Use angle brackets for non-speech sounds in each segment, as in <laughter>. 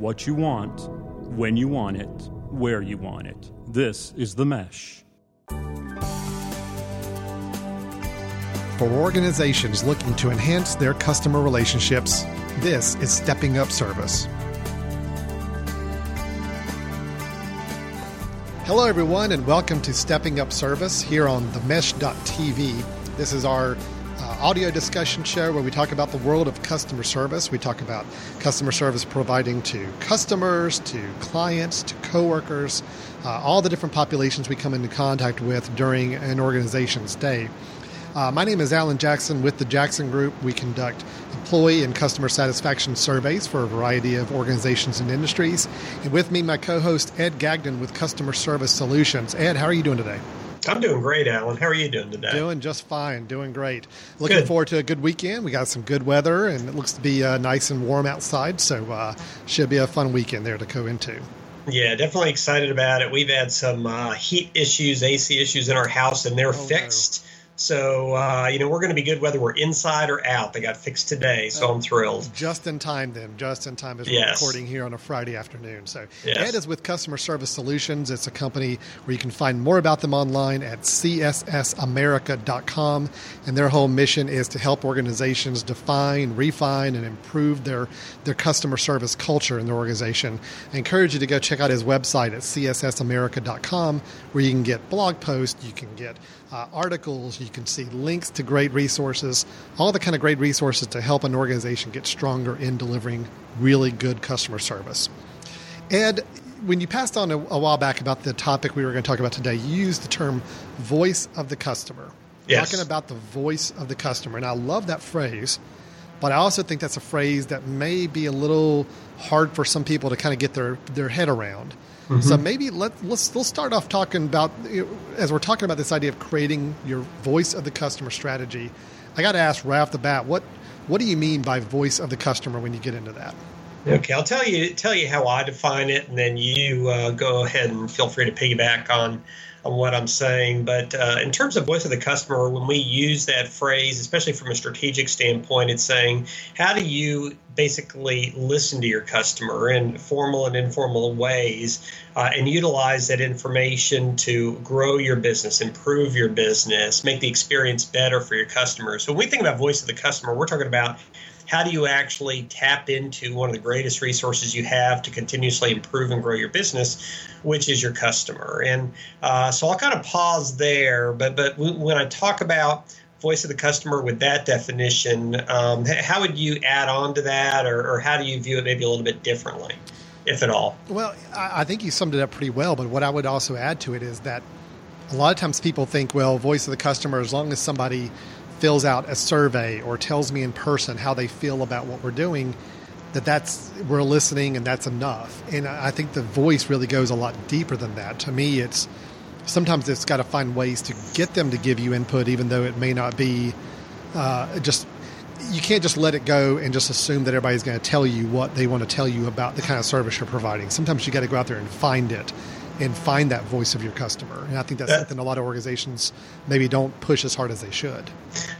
what you want, when you want it, where you want it. This is The Mesh. For organizations looking to enhance their customer relationships, this is Stepping Up Service. Hello, everyone, and welcome to Stepping Up Service here on themesh.tv. This is our audio discussion show where we talk about the world of customer service. We talk about customer service providing to customers, to clients, to coworkers, uh, all the different populations we come into contact with during an organization's day. Uh, my name is Alan Jackson with the Jackson Group. We conduct employee and customer satisfaction surveys for a variety of organizations and industries. And with me, my co host Ed Gagnon with Customer Service Solutions. Ed, how are you doing today? I'm doing great, Alan. How are you doing today? Doing just fine. Doing great. Looking good. forward to a good weekend. We got some good weather, and it looks to be uh, nice and warm outside. So uh, should be a fun weekend there to go into. Yeah, definitely excited about it. We've had some uh, heat issues, AC issues in our house, and they're oh, fixed. No. So, uh, you know, we're going to be good whether we're inside or out. They got fixed today, so I'm thrilled. Just in time, then. Just in time as we're yes. recording here on a Friday afternoon. So, yes. Ed is with Customer Service Solutions. It's a company where you can find more about them online at cssamerica.com. And their whole mission is to help organizations define, refine, and improve their, their customer service culture in their organization. I encourage you to go check out his website at cssamerica.com, where you can get blog posts, you can get uh, articles, you can see links to great resources, all the kind of great resources to help an organization get stronger in delivering really good customer service. Ed, when you passed on a, a while back about the topic we were going to talk about today, you used the term voice of the customer. Yes. Talking about the voice of the customer. And I love that phrase, but I also think that's a phrase that may be a little hard for some people to kind of get their, their head around. Mm-hmm. So maybe let, let's let's start off talking about as we're talking about this idea of creating your voice of the customer strategy. I got to ask right off the bat, what what do you mean by voice of the customer when you get into that? Okay, I'll tell you tell you how I define it, and then you uh, go ahead and feel free to piggyback on on what I'm saying. But uh, in terms of voice of the customer, when we use that phrase, especially from a strategic standpoint, it's saying, how do you basically listen to your customer in formal and informal ways uh, and utilize that information to grow your business, improve your business, make the experience better for your customers? So when we think about voice of the customer, we're talking about how do you actually tap into one of the greatest resources you have to continuously improve and grow your business, which is your customer? And uh, so I'll kind of pause there. But but when I talk about voice of the customer with that definition, um, how would you add on to that, or, or how do you view it maybe a little bit differently, if at all? Well, I think you summed it up pretty well. But what I would also add to it is that a lot of times people think, well, voice of the customer, as long as somebody fills out a survey or tells me in person how they feel about what we're doing, that that's we're listening and that's enough. And I think the voice really goes a lot deeper than that. To me, it's sometimes it's got to find ways to get them to give you input, even though it may not be uh, just. You can't just let it go and just assume that everybody's going to tell you what they want to tell you about the kind of service you're providing. Sometimes you got to go out there and find it and find that voice of your customer. And I think that's that, something a lot of organizations maybe don't push as hard as they should.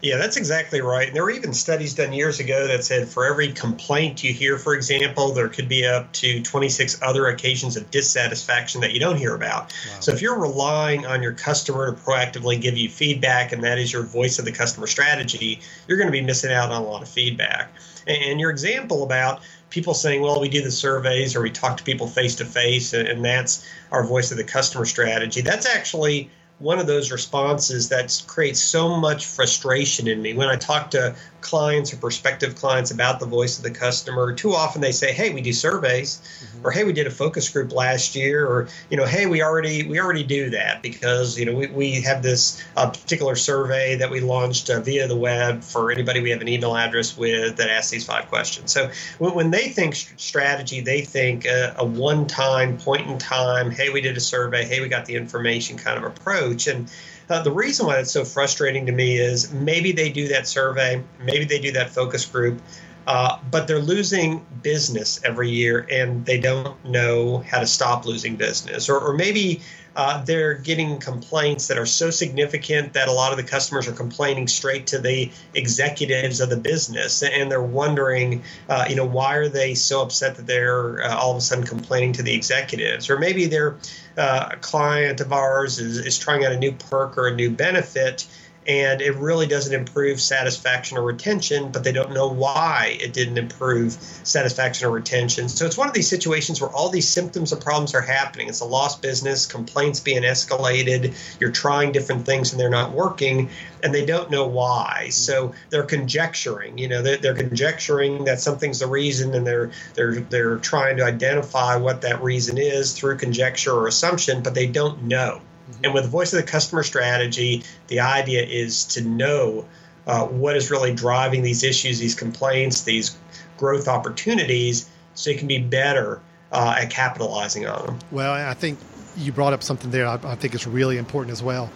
Yeah, that's exactly right. And there were even studies done years ago that said for every complaint you hear, for example, there could be up to 26 other occasions of dissatisfaction that you don't hear about. Wow. So if you're relying on your customer to proactively give you feedback, and that is your voice of the customer strategy, you're going to be missing out on a lot of feedback. And your example about people saying, well, we do the surveys or we talk to people face to face, and that's our voice of the customer strategy. That's actually one of those responses that creates so much frustration in me when I talk to clients or prospective clients about the voice of the customer. Too often they say, "Hey, we do surveys," mm-hmm. or "Hey, we did a focus group last year," or you know, "Hey, we already we already do that because you know we, we have this uh, particular survey that we launched uh, via the web for anybody we have an email address with that asks these five questions." So when, when they think strategy, they think uh, a one-time point in time, "Hey, we did a survey. Hey, we got the information," kind of approach. And uh, the reason why it's so frustrating to me is maybe they do that survey, maybe they do that focus group, uh, but they're losing business every year and they don't know how to stop losing business. Or, or maybe uh, they're getting complaints that are so significant that a lot of the customers are complaining straight to the executives of the business. And they're wondering uh, you know why are they so upset that they're uh, all of a sudden complaining to the executives? Or maybe their uh, client of ours is, is trying out a new perk or a new benefit and it really doesn't improve satisfaction or retention, but they don't know why it didn't improve satisfaction or retention. So it's one of these situations where all these symptoms and problems are happening. It's a lost business, complaints being escalated, you're trying different things and they're not working, and they don't know why. So they're conjecturing, you know, they're, they're conjecturing that something's the reason and they're they're they're trying to identify what that reason is through conjecture or assumption, but they don't know. Mm-hmm. And with the voice of the customer strategy, the idea is to know uh, what is really driving these issues, these complaints, these growth opportunities, so you can be better uh, at capitalizing on them. Well, I think you brought up something there I, I think is really important as well.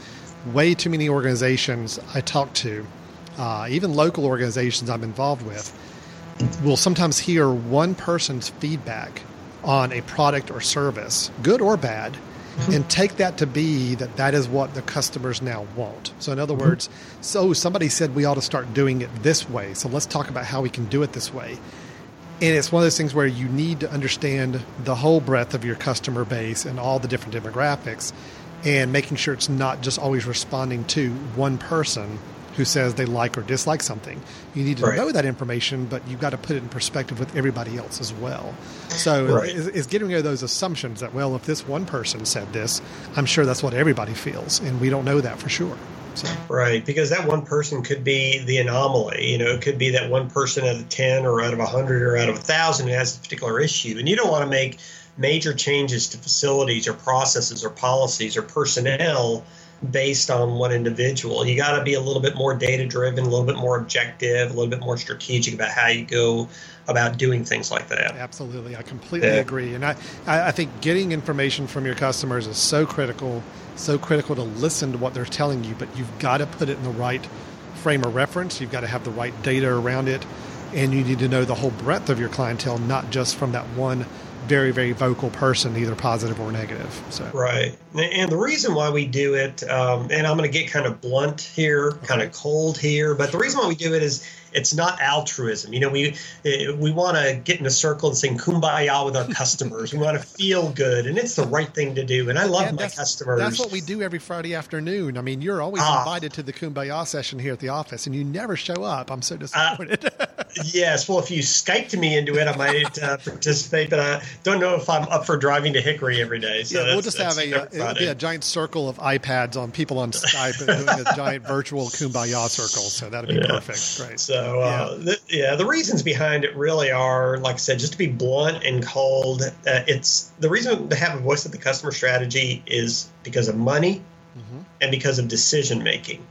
Way too many organizations I talk to, uh, even local organizations I'm involved with, will sometimes hear one person's feedback on a product or service, good or bad. And take that to be that that is what the customers now want. So, in other mm-hmm. words, so somebody said we ought to start doing it this way. So, let's talk about how we can do it this way. And it's one of those things where you need to understand the whole breadth of your customer base and all the different demographics and making sure it's not just always responding to one person who says they like or dislike something. You need to right. know that information, but you've got to put it in perspective with everybody else as well. So right. it's, it's getting rid of those assumptions that, well, if this one person said this, I'm sure that's what everybody feels, and we don't know that for sure. So. Right, because that one person could be the anomaly. You know, it could be that one person out of 10 or out of 100 or out of 1,000 who has a particular issue. And you don't want to make major changes to facilities or processes or policies or personnel based on one individual. You got to be a little bit more data driven, a little bit more objective, a little bit more strategic about how you go about doing things like that. Absolutely, I completely yeah. agree, and I I think getting information from your customers is so critical, so critical to listen to what they're telling you, but you've got to put it in the right frame of reference. You've got to have the right data around it, and you need to know the whole breadth of your clientele, not just from that one very very vocal person either positive or negative so. Right. And the reason why we do it um, and i'm going to get kind of blunt here kind of cold here but the reason why we do it is it's not altruism. You know, we eh, we want to get in a circle and sing "Kumbaya" with our customers. we want to feel good, and it's the right thing to do. And I love my customers. That's what we do every Friday afternoon. I mean, you're always ah. invited to the "Kumbaya" session here at the office, and you never show up. I'm so disappointed. Uh, <laughs> yes, well, if you Skyped me into it, I might uh, participate, but I don't know if I'm up for driving to Hickory every day. So yeah, we'll just have a, uh, a giant circle of iPads on people on Skype doing a giant <laughs> virtual Kumbaya circle. So that'd be yeah. perfect. Great. So so, uh, yeah. The, yeah, the reasons behind it really are, like I said, just to be blunt and cold. Uh, it's the reason to have a voice of the customer strategy is because of money mm-hmm. and because of decision making.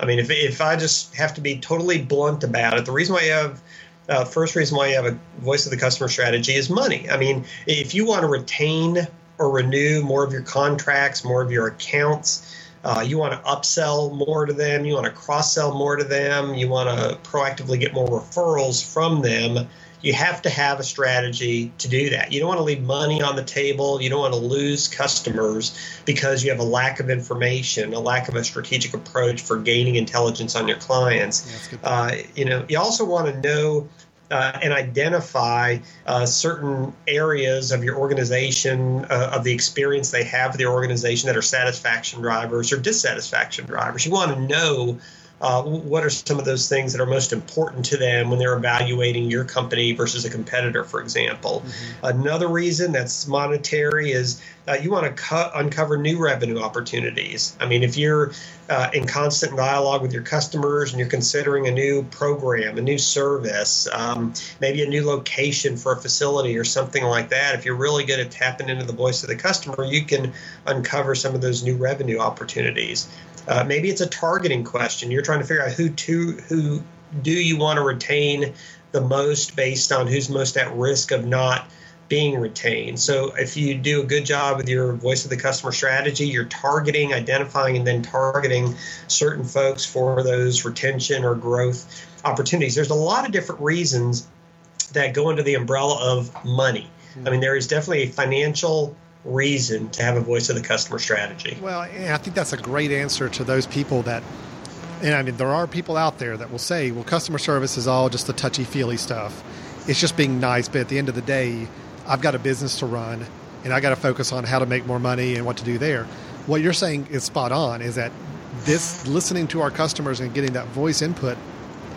I mean, if, if I just have to be totally blunt about it, the reason why you have uh, first reason why you have a voice of the customer strategy is money. I mean, if you want to retain or renew more of your contracts, more of your accounts, uh, you want to upsell more to them. You want to cross sell more to them. You want to proactively get more referrals from them. You have to have a strategy to do that. You don't want to leave money on the table. You don't want to lose customers because you have a lack of information, a lack of a strategic approach for gaining intelligence on your clients. Uh, you know, you also want to know uh, and identify uh, certain areas of your organization, uh, of the experience they have with the organization that are satisfaction drivers or dissatisfaction drivers. You want to know uh, what are some of those things that are most important to them when they're evaluating your company versus a competitor, for example? Mm-hmm. Another reason that's monetary is uh, you want to uncover new revenue opportunities. I mean, if you're uh, in constant dialogue with your customers and you're considering a new program, a new service, um, maybe a new location for a facility or something like that, if you're really good at tapping into the voice of the customer, you can uncover some of those new revenue opportunities. Uh, maybe it's a targeting question. You're trying to figure out who to who do you want to retain the most based on who's most at risk of not being retained. So if you do a good job with your voice of the customer strategy, you're targeting, identifying, and then targeting certain folks for those retention or growth opportunities. There's a lot of different reasons that go under the umbrella of money. Hmm. I mean, there is definitely a financial reason to have a voice of the customer strategy. Well, I think that's a great answer to those people that, and I mean, there are people out there that will say, well, customer service is all just the touchy feely stuff. It's just being nice, but at the end of the day, I've got a business to run and I got to focus on how to make more money and what to do there. What you're saying is spot on is that this listening to our customers and getting that voice input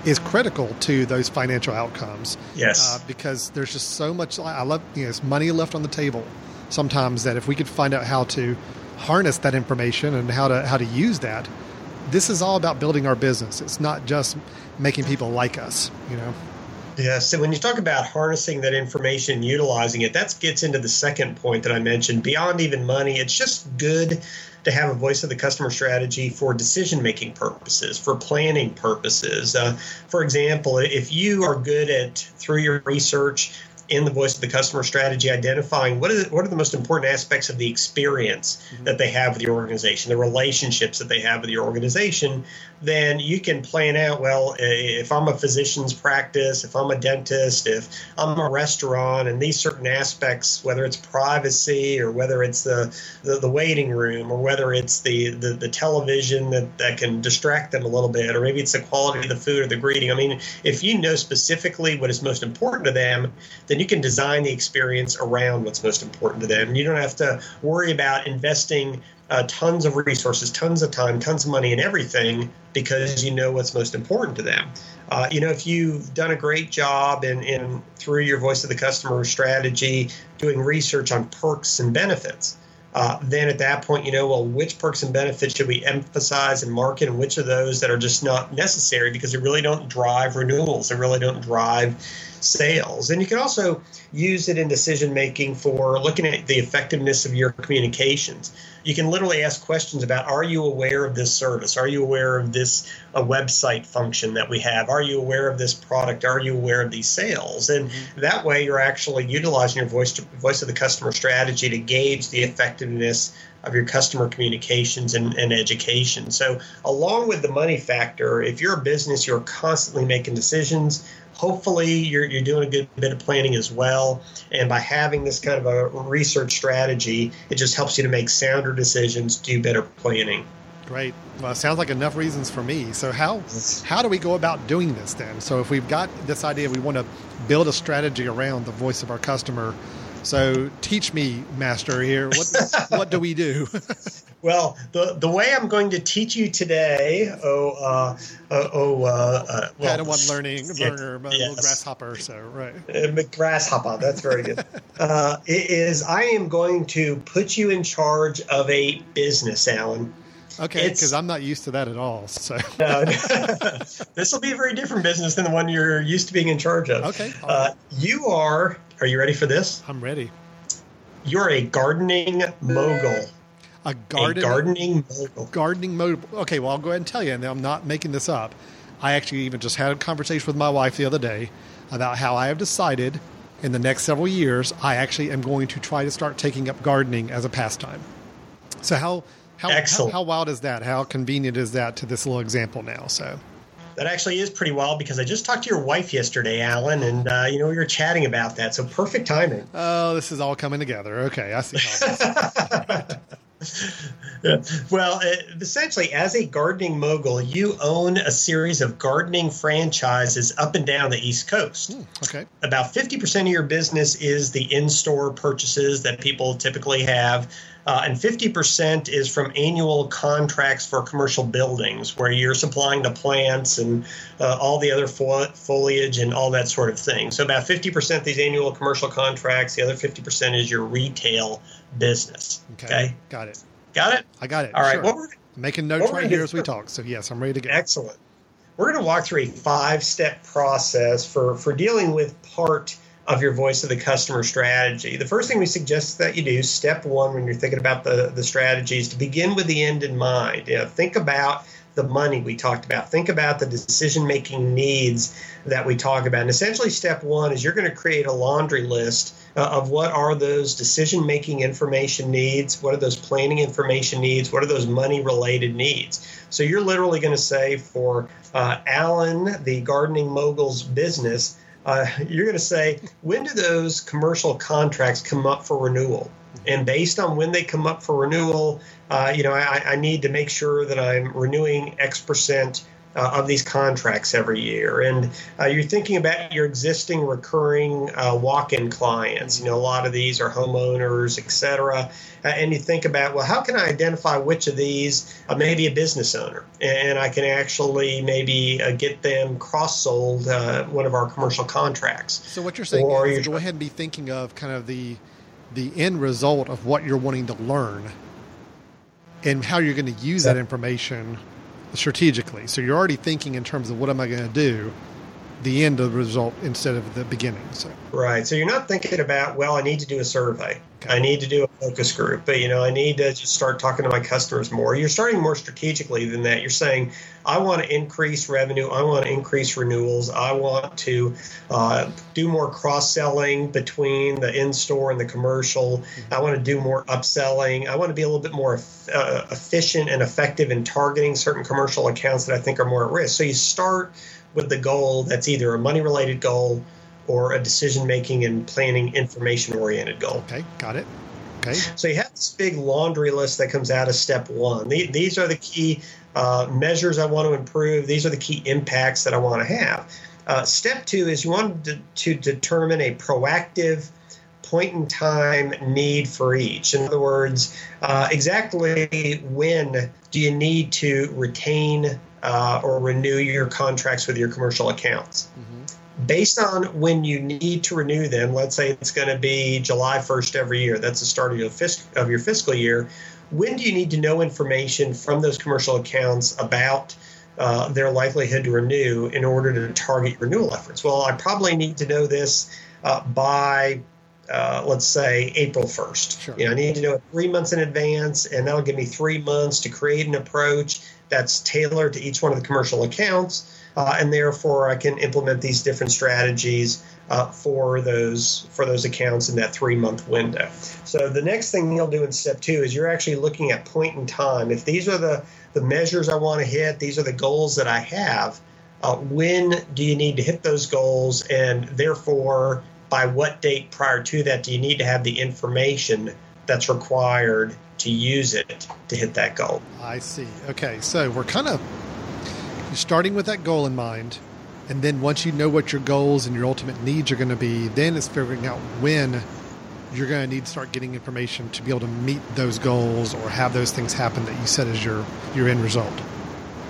is critical to those financial outcomes. Yes. Uh, because there's just so much, I love, you know, it's money left on the table sometimes that if we could find out how to harness that information and how to, how to use that, this is all about building our business. It's not just making people like us, you know? Yeah, so when you talk about harnessing that information utilizing it, that gets into the second point that I mentioned. Beyond even money, it's just good to have a voice of the customer strategy for decision making purposes, for planning purposes. Uh, for example, if you are good at through your research in the voice of the customer strategy, identifying what is what are the most important aspects of the experience mm-hmm. that they have with your organization, the relationships that they have with your organization, then you can plan out well if I'm a physician's practice, if I'm a dentist, if I'm a restaurant, and these certain aspects, whether it's privacy or whether it's the the, the waiting room or whether it's the, the the television that that can distract them a little bit, or maybe it's the quality of the food or the greeting. I mean, if you know specifically what is most important to them, then you can design the experience around what's most important to them. You don't have to worry about investing uh, tons of resources, tons of time, tons of money, and everything because you know what's most important to them. Uh, you know, if you've done a great job in, in through your voice of the customer strategy, doing research on perks and benefits, uh, then at that point, you know, well, which perks and benefits should we emphasize and market, and which of those that are just not necessary because they really don't drive renewals, they really don't drive sales. And you can also use it in decision making for looking at the effectiveness of your communications. You can literally ask questions about Are you aware of this service? Are you aware of this a website function that we have? Are you aware of this product? Are you aware of these sales? And mm-hmm. that way, you're actually utilizing your voice to, voice of the customer strategy to gauge the effectiveness of your customer communications and, and, education. So, along with the money factor, if you're a business, you're constantly making decisions hopefully you're, you're doing a good bit of planning as well. And by having this kind of a research strategy, it just helps you to make sounder decisions, do better planning. Great. Well, sounds like enough reasons for me. So how how do we go about doing this then? So if we've got this idea, we want to build a strategy around the voice of our customer. So teach me, master here. What <laughs> what do we do? <laughs> Well, the the way I'm going to teach you today, oh, uh, uh, oh, uh, uh well, Padawan learning learner, yes. little grasshopper. So right, uh, grasshopper. That's very good. <laughs> uh, is I am going to put you in charge of a business, Alan. Okay, because I'm not used to that at all. So <laughs> no, <laughs> this will be a very different business than the one you're used to being in charge of. Okay, uh, you are. Are you ready for this? I'm ready. You're a gardening mogul. A, garden, a gardening mogul. Gardening mogul. Okay, well, I'll go ahead and tell you, and I'm not making this up. I actually even just had a conversation with my wife the other day about how I have decided in the next several years I actually am going to try to start taking up gardening as a pastime. So how how, how, how wild is that? How convenient is that to this little example now? So that actually is pretty wild because I just talked to your wife yesterday, Alan, and uh, you know we were chatting about that. So perfect timing. Oh, this is all coming together. Okay, I see. <laughs> Yeah. Well, uh, essentially, as a gardening mogul, you own a series of gardening franchises up and down the East Coast. Mm, okay. About 50% of your business is the in store purchases that people typically have. Uh, and 50% is from annual contracts for commercial buildings where you're supplying the plants and uh, all the other fo- foliage and all that sort of thing. So, about 50% these annual commercial contracts, the other 50% is your retail business. Okay. okay? Got it. Got it? I got it. All right. Sure. What we're, Making notes right here as we talk. So, yes, I'm ready to go. Excellent. We're going to walk through a five step process for, for dealing with part of your voice of the customer strategy. The first thing we suggest that you do, step one, when you're thinking about the, the strategy, is to begin with the end in mind. You know, think about the money we talked about. Think about the decision making needs that we talk about. And essentially, step one is you're going to create a laundry list uh, of what are those decision making information needs, what are those planning information needs, what are those money related needs. So you're literally going to say for uh, Alan, the gardening mogul's business, uh, you're going to say, when do those commercial contracts come up for renewal? And based on when they come up for renewal, uh, you know, I, I, need to make sure that I'm renewing X percent uh, of these contracts every year. And uh, you're thinking about your existing recurring uh, walk-in clients. You know, a lot of these are homeowners, et cetera. Uh, and you think about, well, how can I identify which of these uh, may be a business owner? And I can actually maybe uh, get them cross-sold one of our commercial contracts. So what you're saying or is go ahead and be thinking of kind of the the end result of what you're wanting to learn and how you're going to use that information strategically. So you're already thinking in terms of what am I going to do, the end of the result instead of the beginning. So right. So you're not thinking about well, I need to do a survey. I need to do a focus group, but you know, I need to just start talking to my customers more. You're starting more strategically than that. You're saying, I want to increase revenue. I want to increase renewals. I want to uh, do more cross selling between the in store and the commercial. Mm-hmm. I want to do more upselling. I want to be a little bit more uh, efficient and effective in targeting certain commercial accounts that I think are more at risk. So you start with the goal that's either a money related goal or a decision making and planning information oriented goal. Okay, got it. Okay. So you have this big laundry list that comes out of step one. These are the key uh, measures I want to improve. These are the key impacts that I want to have. Uh, step two is you want to, to determine a proactive point in time need for each. In other words, uh, exactly when do you need to retain uh, or renew your contracts with your commercial accounts? Mm-hmm. Based on when you need to renew them, let's say it's going to be July 1st every year, that's the start of your, fisc- of your fiscal year. When do you need to know information from those commercial accounts about uh, their likelihood to renew in order to target renewal efforts? Well, I probably need to know this uh, by uh, let's say April 1st. Sure. You know, I need to know it three months in advance, and that'll give me three months to create an approach that's tailored to each one of the commercial accounts. Uh, and therefore, I can implement these different strategies uh, for those for those accounts in that three month window. So the next thing you'll do in step two is you're actually looking at point in time. If these are the the measures I want to hit, these are the goals that I have. Uh, when do you need to hit those goals, and therefore by what date prior to that do you need to have the information that's required to use it to hit that goal? I see. Okay, so we're kind of starting with that goal in mind. And then once you know what your goals and your ultimate needs are going to be, then it's figuring out when you're going to need to start getting information to be able to meet those goals or have those things happen that you set as your, your end result.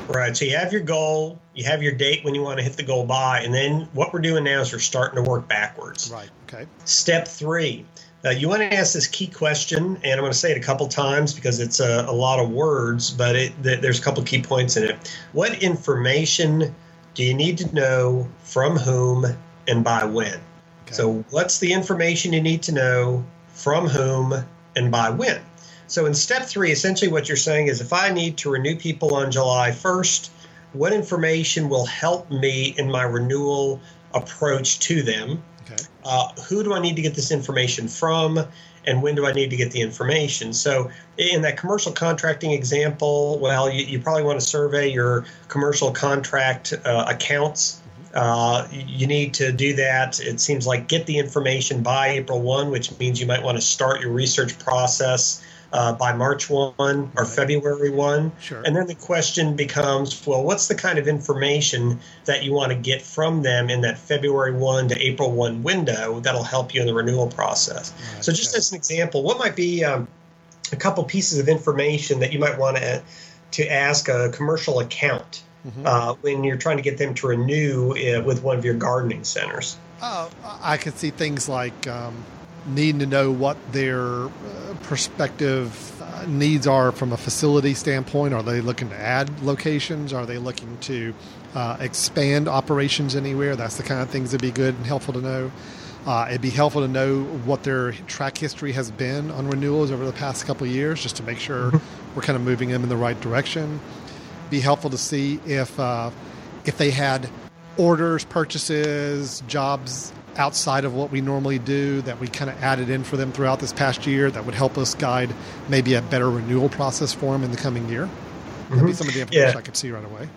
Right. So you have your goal, you have your date when you want to hit the goal by, and then what we're doing now is we're starting to work backwards. Right. Okay. Step three. Uh, you want to ask this key question, and I'm going to say it a couple times because it's a, a lot of words, but it, th- there's a couple key points in it. What information do you need to know from whom and by when? Okay. So, what's the information you need to know from whom and by when? So in step three, essentially what you're saying is if I need to renew people on July 1st, what information will help me in my renewal approach to them? Okay. Uh, who do I need to get this information from? And when do I need to get the information? So, in that commercial contracting example, well, you, you probably want to survey your commercial contract uh, accounts. Mm-hmm. Uh, you need to do that. It seems like get the information by April 1, which means you might want to start your research process uh, by March 1 or February 1. Sure. And then the question becomes well, what's the kind of information that you want to get from them in that February 1 to April 1 window that'll help you in the renewal process? Right. So, just as an example, what might be um, a couple pieces of information that you might want to, to ask a commercial account? Mm-hmm. Uh, when you're trying to get them to renew uh, with one of your gardening centers? Uh, I could see things like um, needing to know what their uh, prospective uh, needs are from a facility standpoint. Are they looking to add locations? Are they looking to uh, expand operations anywhere? That's the kind of things that'd be good and helpful to know. Uh, it'd be helpful to know what their track history has been on renewals over the past couple of years, just to make sure mm-hmm. we're kind of moving them in the right direction. Be helpful to see if uh, if they had orders, purchases, jobs outside of what we normally do that we kind of added in for them throughout this past year that would help us guide maybe a better renewal process for them in the coming year? That'd mm-hmm. be some of the information yeah. I could see right away.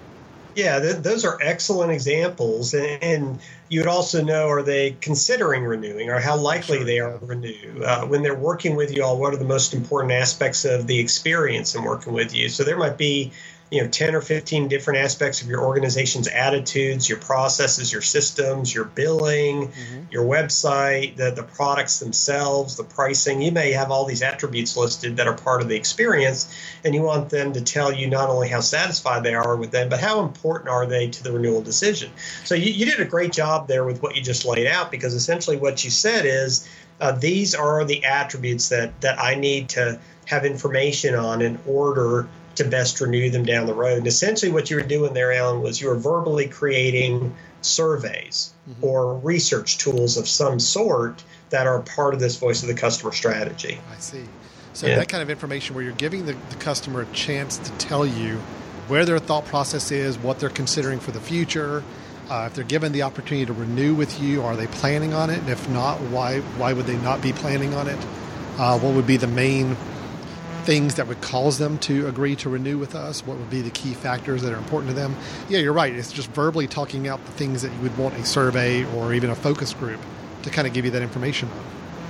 Yeah, th- those are excellent examples. And, and, you would also know are they considering renewing or how likely sure, they are to renew? Uh, when they're working with you all, what are the most important aspects of the experience in working with you? So there might be you know 10 or 15 different aspects of your organization's attitudes your processes your systems your billing mm-hmm. your website the, the products themselves the pricing you may have all these attributes listed that are part of the experience and you want them to tell you not only how satisfied they are with them but how important are they to the renewal decision so you, you did a great job there with what you just laid out because essentially what you said is uh, these are the attributes that that i need to have information on in order to best renew them down the road. And essentially, what you were doing there, Alan, was you were verbally creating surveys mm-hmm. or research tools of some sort that are part of this voice of the customer strategy. I see. So, yeah. that kind of information where you're giving the, the customer a chance to tell you where their thought process is, what they're considering for the future. Uh, if they're given the opportunity to renew with you, are they planning on it? And if not, why why would they not be planning on it? Uh, what would be the main things that would cause them to agree to renew with us? What would be the key factors that are important to them? Yeah, you're right. It's just verbally talking out the things that you would want a survey or even a focus group to kind of give you that information on.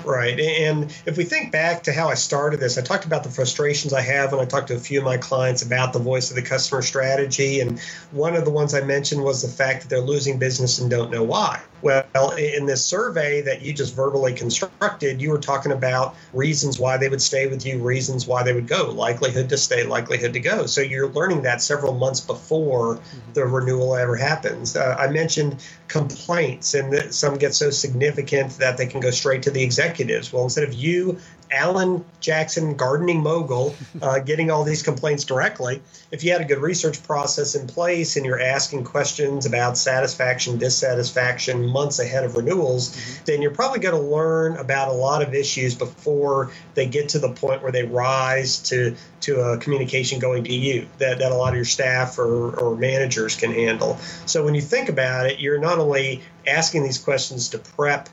Right. And if we think back to how I started this, I talked about the frustrations I have when I talked to a few of my clients about the voice of the customer strategy. And one of the ones I mentioned was the fact that they're losing business and don't know why. Well, in this survey that you just verbally constructed, you were talking about reasons why they would stay with you, reasons why they would go, likelihood to stay, likelihood to go. So you're learning that several months before mm-hmm. the renewal ever happens. Uh, I mentioned complaints, and some get so significant that they can go straight to the executives. Well, instead of you Alan Jackson, gardening mogul, uh, <laughs> getting all these complaints directly. If you had a good research process in place and you're asking questions about satisfaction, dissatisfaction months ahead of renewals, mm-hmm. then you're probably going to learn about a lot of issues before they get to the point where they rise to to a communication going to you that, that a lot of your staff or, or managers can handle. So when you think about it, you're not only asking these questions to prep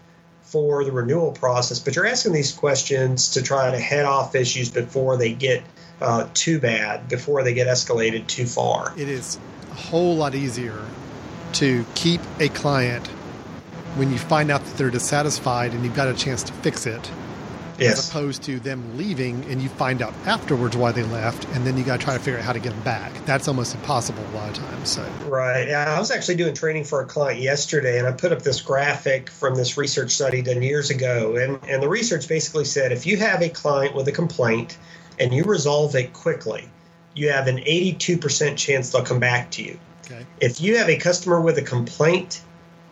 for the renewal process, but you're asking these questions to try to head off issues before they get uh, too bad, before they get escalated too far. It is a whole lot easier to keep a client when you find out that they're dissatisfied and you've got a chance to fix it yes. as opposed to them leaving and you find out afterwards why they left and then you got to try to figure out how to get them back that's almost impossible a lot of times so right yeah i was actually doing training for a client yesterday and i put up this graphic from this research study done years ago and, and the research basically said if you have a client with a complaint and you resolve it quickly you have an 82% chance they'll come back to you okay. if you have a customer with a complaint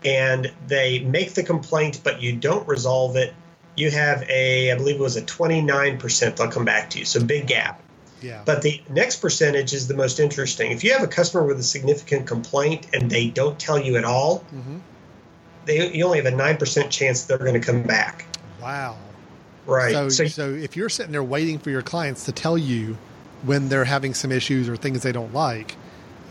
and they make the complaint but you don't resolve it you have a, I believe it was a 29% they'll come back to you. So big gap. Yeah. But the next percentage is the most interesting. If you have a customer with a significant complaint and they don't tell you at all, mm-hmm. they you only have a nine percent chance they're going to come back. Wow. Right. So, so, so if you're sitting there waiting for your clients to tell you when they're having some issues or things they don't like,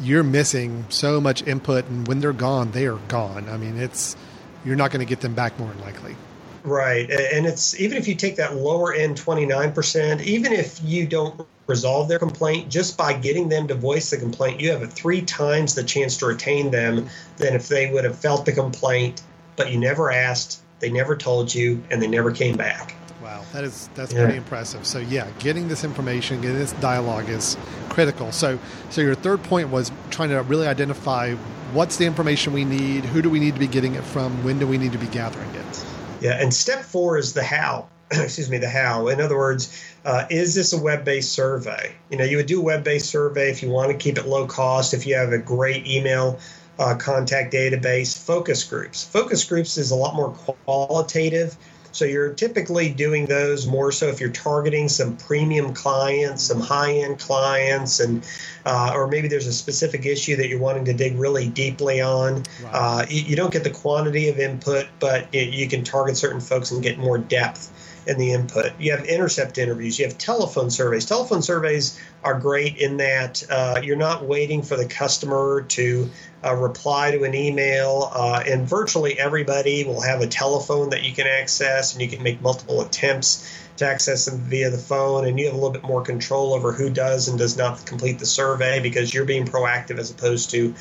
you're missing so much input, and when they're gone, they are gone. I mean, it's you're not going to get them back more than likely. Right. And it's even if you take that lower end 29%, even if you don't resolve their complaint, just by getting them to voice the complaint, you have a three times the chance to retain them than if they would have felt the complaint, but you never asked, they never told you, and they never came back. Wow, that is that's yeah. pretty impressive. So yeah, getting this information, getting this dialogue is critical. So so your third point was trying to really identify what's the information we need, who do we need to be getting it from, when do we need to be gathering it. Yeah, and step four is the how. <clears throat> Excuse me, the how. In other words, uh, is this a web-based survey? You know, you would do a web-based survey if you want to keep it low cost. If you have a great email uh, contact database, focus groups. Focus groups is a lot more qualitative so you're typically doing those more so if you're targeting some premium clients, some high-end clients, and uh, or maybe there's a specific issue that you're wanting to dig really deeply on. Right. Uh, you, you, don't get the quantity of input, but it, you can target certain folks and get more depth in the input. You have intercept interviews, you have telephone surveys. Telephone surveys are great in that uh, you're not waiting for the customer to uh, reply to an email, uh, and virtually everybody will have a telephone that you can access, and you can make multiple attempts to access them via the phone, and you have a little bit more control over who does and does not complete the survey because you're being proactive as opposed to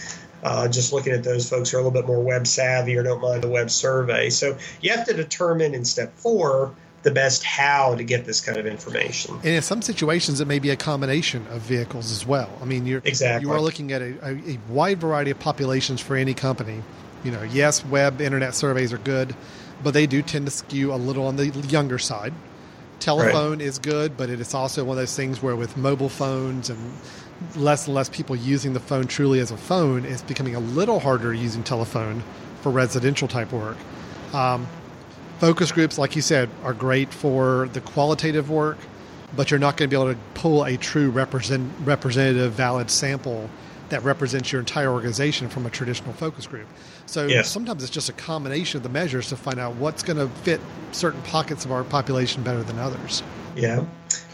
uh, just looking at those folks who are a little bit more web savvy or don't mind the web survey. So you have to determine in step four the best how to get this kind of information. And in some situations, it may be a combination of vehicles as well. I mean, you're exactly you are looking at a, a, wide variety of populations for any company. You know, yes, web internet surveys are good, but they do tend to skew a little on the younger side. Telephone right. is good, but it is also one of those things where with mobile phones and less and less people using the phone truly as a phone, it's becoming a little harder using telephone for residential type work. Um, focus groups, like you said, are great for the qualitative work, but you're not going to be able to pull a true represent, representative, valid sample that represents your entire organization from a traditional focus group. So yes. sometimes it's just a combination of the measures to find out what's going to fit certain pockets of our population better than others. Yeah.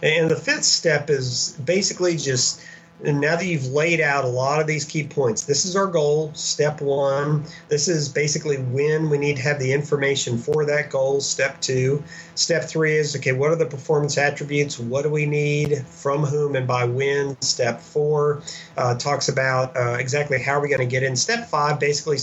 And the fifth step is basically just and now that you've laid out a lot of these key points, this is our goal, step one. This is basically when we need to have the information for that goal, step two. Step three is okay, what are the performance attributes? What do we need? From whom and by when? Step four uh, talks about uh, exactly how are we going to get in. Step five basically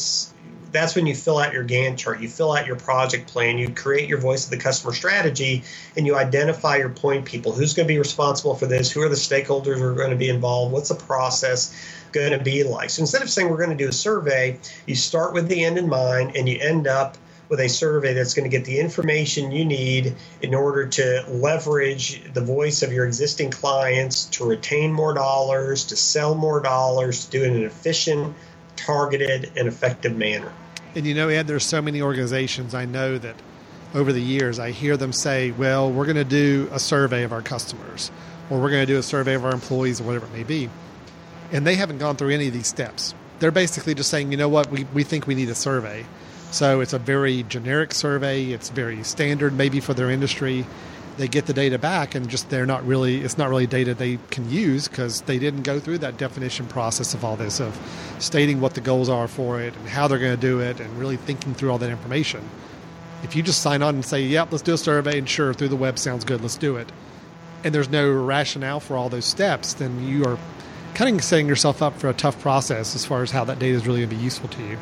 that's when you fill out your Gantt chart. You fill out your project plan. You create your voice of the customer strategy, and you identify your point people. Who's going to be responsible for this? Who are the stakeholders who are going to be involved? What's the process going to be like? So instead of saying we're going to do a survey, you start with the end in mind, and you end up with a survey that's going to get the information you need in order to leverage the voice of your existing clients to retain more dollars, to sell more dollars, to do it in an efficient, targeted, and effective manner. And you know, Ed, there's so many organizations I know that over the years I hear them say, well, we're going to do a survey of our customers, or we're going to do a survey of our employees, or whatever it may be. And they haven't gone through any of these steps. They're basically just saying, you know what, we, we think we need a survey. So it's a very generic survey, it's very standard maybe for their industry they get the data back and just they're not really it's not really data they can use because they didn't go through that definition process of all this of stating what the goals are for it and how they're going to do it and really thinking through all that information. If you just sign on and say yep let's do a survey and sure through the web sounds good let's do it and there's no rationale for all those steps then you are kind of setting yourself up for a tough process as far as how that data is really going to be useful to you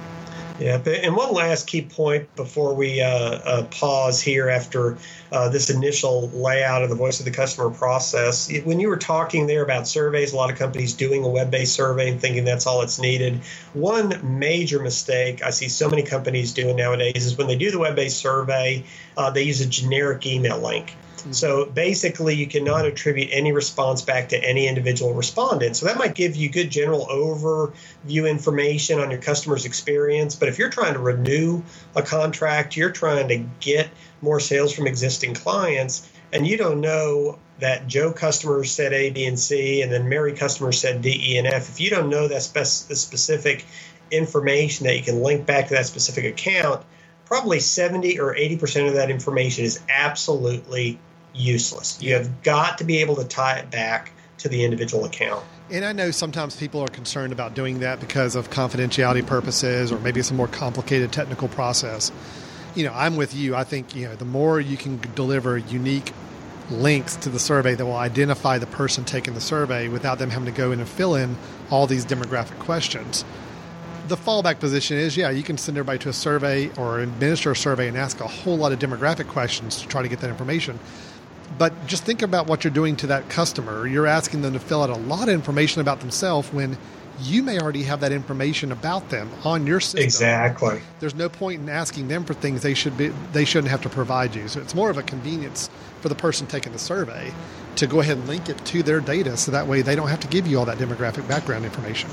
yeah, and one last key point before we uh, uh, pause here after uh, this initial layout of the voice of the customer process. When you were talking there about surveys, a lot of companies doing a web based survey and thinking that's all it's needed. One major mistake I see so many companies doing nowadays is when they do the web based survey, uh, they use a generic email link. Mm-hmm. So basically, you cannot attribute any response back to any individual respondent. So that might give you good general overview information on your customer's experience. But if you're trying to renew a contract, you're trying to get more sales from existing clients, and you don't know that Joe customer said A, B, and C, and then Mary customer said D, E, and F. If you don't know that spec- the specific information that you can link back to that specific account, probably 70 or 80% of that information is absolutely useless. You have got to be able to tie it back to the individual account. And I know sometimes people are concerned about doing that because of confidentiality purposes or maybe it's a more complicated technical process. You know, I'm with you. I think, you know, the more you can deliver unique links to the survey that will identify the person taking the survey without them having to go in and fill in all these demographic questions. The fallback position is, yeah, you can send everybody to a survey or administer a survey and ask a whole lot of demographic questions to try to get that information but just think about what you're doing to that customer. You're asking them to fill out a lot of information about themselves when you may already have that information about them on your system. Exactly. There's no point in asking them for things they should be they shouldn't have to provide you. So it's more of a convenience for the person taking the survey to go ahead and link it to their data so that way they don't have to give you all that demographic background information.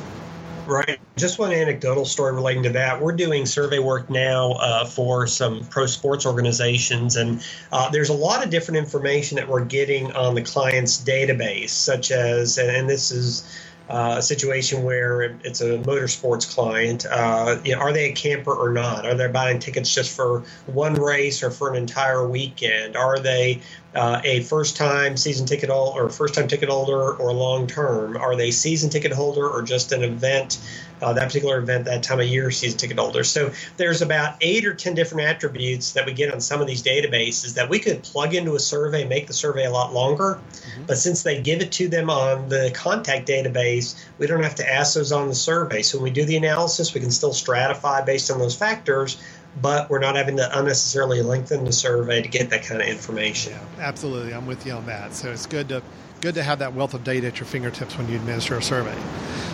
Right. Just one anecdotal story relating to that. We're doing survey work now uh, for some pro sports organizations, and uh, there's a lot of different information that we're getting on the client's database, such as, and, and this is uh, a situation where it's a motorsports client. Uh, you know, are they a camper or not? Are they buying tickets just for one race or for an entire weekend? Are they uh, a first time season ticket holder or first time ticket holder or long term? Are they season ticket holder or just an event, uh, that particular event, that time of year season ticket holder? So there's about eight or 10 different attributes that we get on some of these databases that we could plug into a survey, make the survey a lot longer. Mm-hmm. But since they give it to them on the contact database, we don't have to ask those on the survey. So when we do the analysis, we can still stratify based on those factors but we're not having to unnecessarily lengthen the survey to get that kind of information. Yeah, absolutely. I'm with you on that. So it's good to good to have that wealth of data at your fingertips when you administer a survey.